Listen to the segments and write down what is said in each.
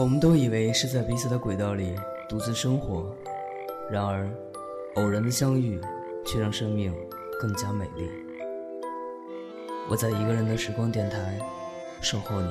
我们都以为是在彼此的轨道里独自生活，然而，偶然的相遇却让生命更加美丽。我在一个人的时光电台守候你。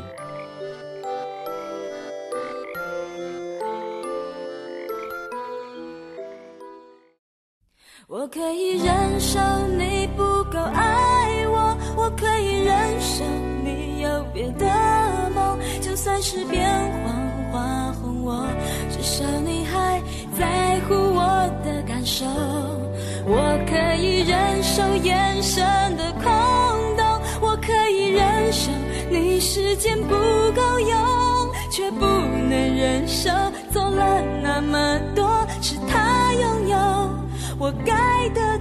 我可以忍受你不够爱我，我可以忍受你有别的梦，就算是变黄花红，我至少你还在乎我的感受。我可以忍受眼神的空洞，我可以忍受你时间不够用，却不能忍受走了那么多是他拥有。我该得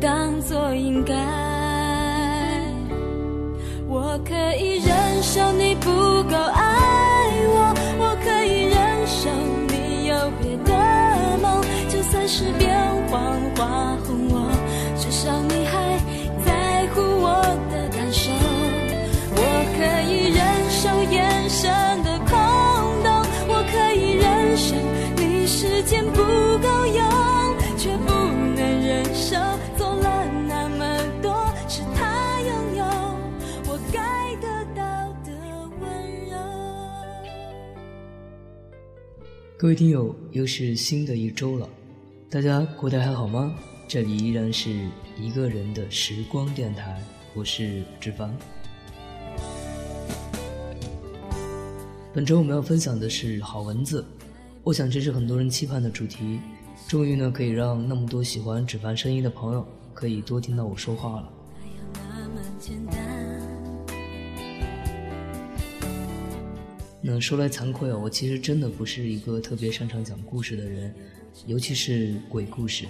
当作应该。我可以忍受你不够爱我，我可以忍受你有别的梦，就算是别各位听友，又是新的一周了，大家过得还好吗？这里依然是一个人的时光电台，我是志凡。本周我们要分享的是好文字，我想这是很多人期盼的主题，终于呢可以让那么多喜欢芷凡声音的朋友可以多听到我说话了。那说来惭愧啊，我其实真的不是一个特别擅长讲故事的人，尤其是鬼故事，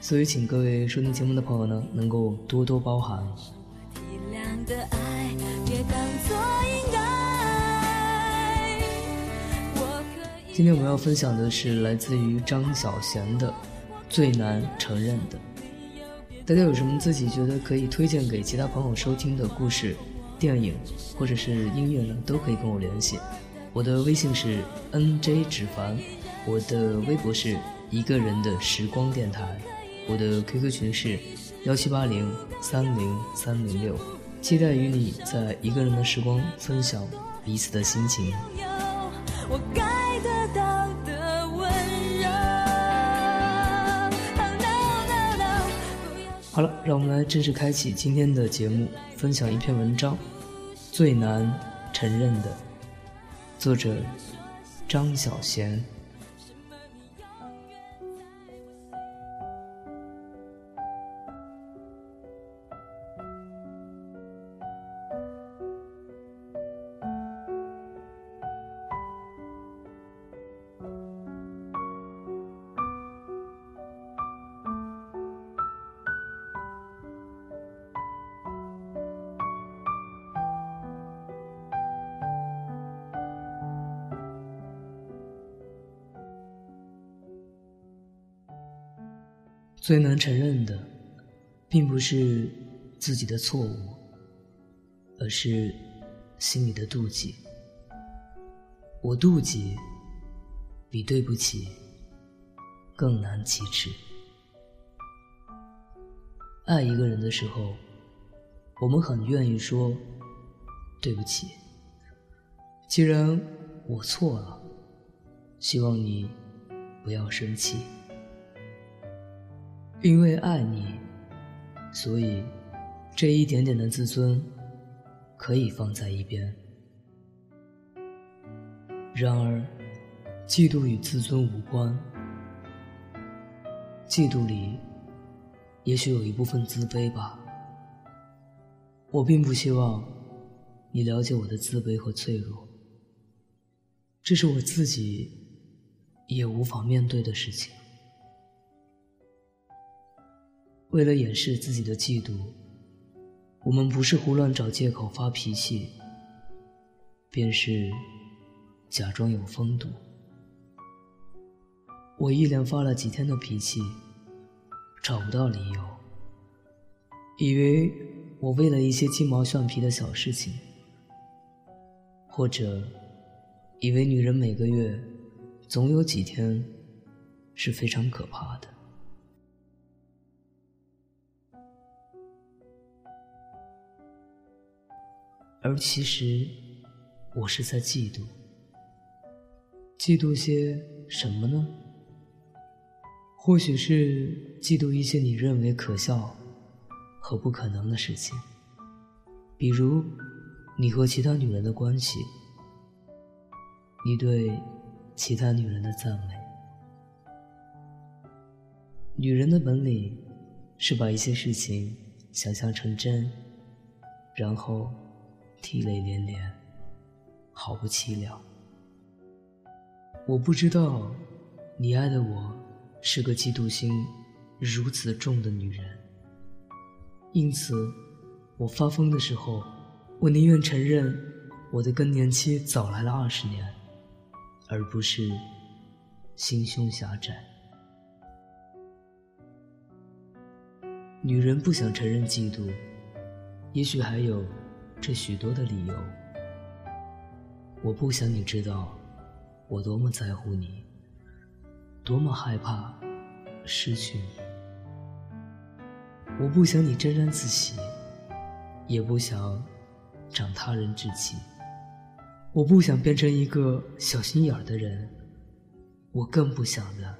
所以请各位收听节目的朋友呢，能够多多包涵。今天我们要分享的是来自于张小娴的《最难承认的》。大家有什么自己觉得可以推荐给其他朋友收听的故事、电影或者是音乐呢？都可以跟我联系。我的微信是 nj 芷凡，我的微博是一个人的时光电台，我的 QQ 群是幺七八零三零三零六，期待与你在一个人的时光分享彼此的心情。我该得到的温柔。好了，让我们来正式开启今天的节目，分享一篇文章，《最难承认的》，作者张小娴。最难承认的，并不是自己的错误，而是心里的妒忌。我妒忌，比对不起更难启齿。爱一个人的时候，我们很愿意说对不起。既然我错了，希望你不要生气。因为爱你，所以这一点点的自尊可以放在一边。然而，嫉妒与自尊无关，嫉妒里也许有一部分自卑吧。我并不希望你了解我的自卑和脆弱，这是我自己也无法面对的事情。为了掩饰自己的嫉妒，我们不是胡乱找借口发脾气，便是假装有风度。我一连发了几天的脾气，找不到理由，以为我为了一些鸡毛蒜皮的小事情，或者以为女人每个月总有几天是非常可怕的，而其实我是在嫉妒，嫉妒些什么呢？或许是嫉妒一些你认为可笑和不可能的事情，比如你和其他女人的关系，你对其他女人的赞美。女人的本领是把一些事情想象成真，然后涕泪连连，毫不凄凉。我不知道你爱的我。是个嫉妒心如此重的女人，因此，我发疯的时候，我宁愿承认我的更年期早来了二十年，而不是心胸狭窄。女人不想承认嫉妒，也许还有这许多的理由。我不想你知道我多么在乎你。多么害怕失去你！我不想你沾沾自喜，也不想长他人志气。我不想变成一个小心眼儿的人，我更不想的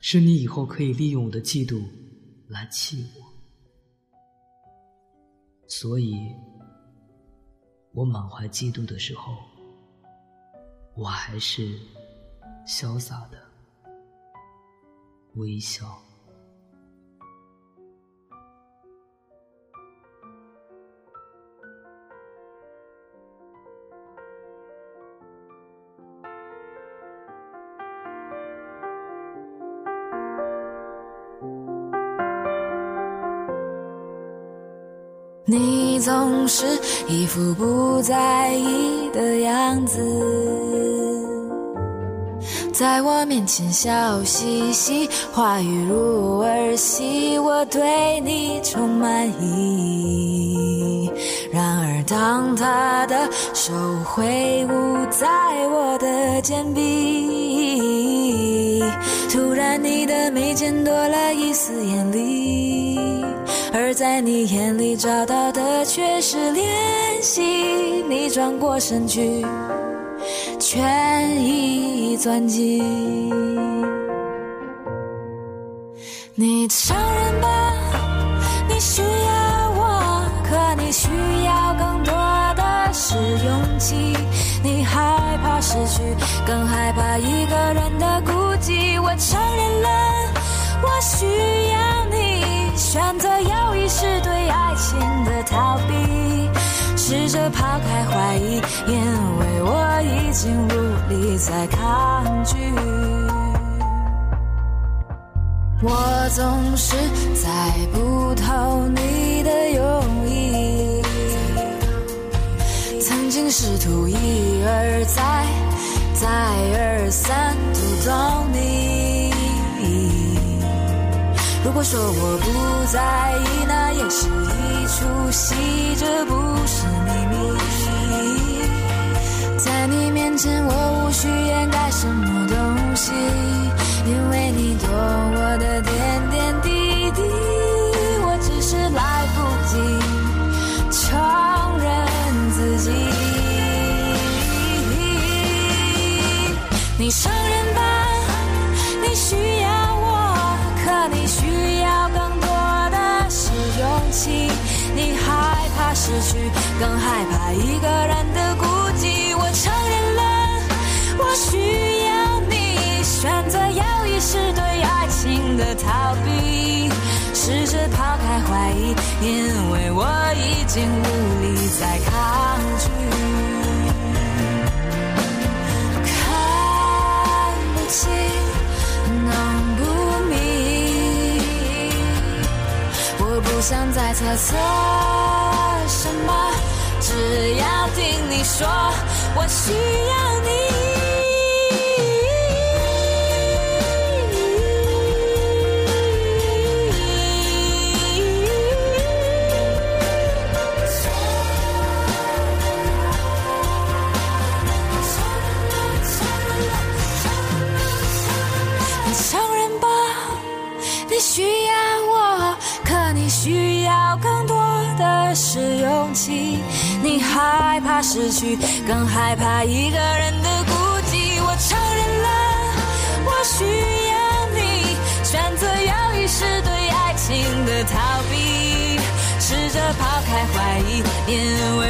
是你以后可以利用我的嫉妒来气我。所以，我满怀嫉妒的时候，我还是潇洒的。微笑。你总是一副不在意的样子。在我面前笑嘻嘻，话语如儿戏，我对你充满意。然而，当他的手挥舞在我的肩臂，突然你的眉间多了一丝艳丽，而在你眼里找到的却是怜惜。你转过身去。全已钻进你承认吧，你需要我，可你需要更多的是勇气。你害怕失去，更害怕一个人的孤寂。我承认了，我需要，选择有意识对爱情的逃避。试着抛开怀疑，因为我已经无力再抗拒。我总是猜不透你的用意，曾经试图一而再、再而三果说我不在意，那也是一出戏，这不是秘密。在你面前，我无需掩盖什么东西，更害怕一个人的孤寂。我承认了我需要你选择要一是对爱情的逃避。试着抛开怀疑因为我已经无力再抗拒。看不清弄不明我不想再猜测。你说，我需要你。你承认吧，你需要我，可你需要更多的是勇气。你害怕失去，更害怕一个人的孤寂。我承认了，我需要你，选择犹豫是对爱情的逃避，试着抛开怀疑，因为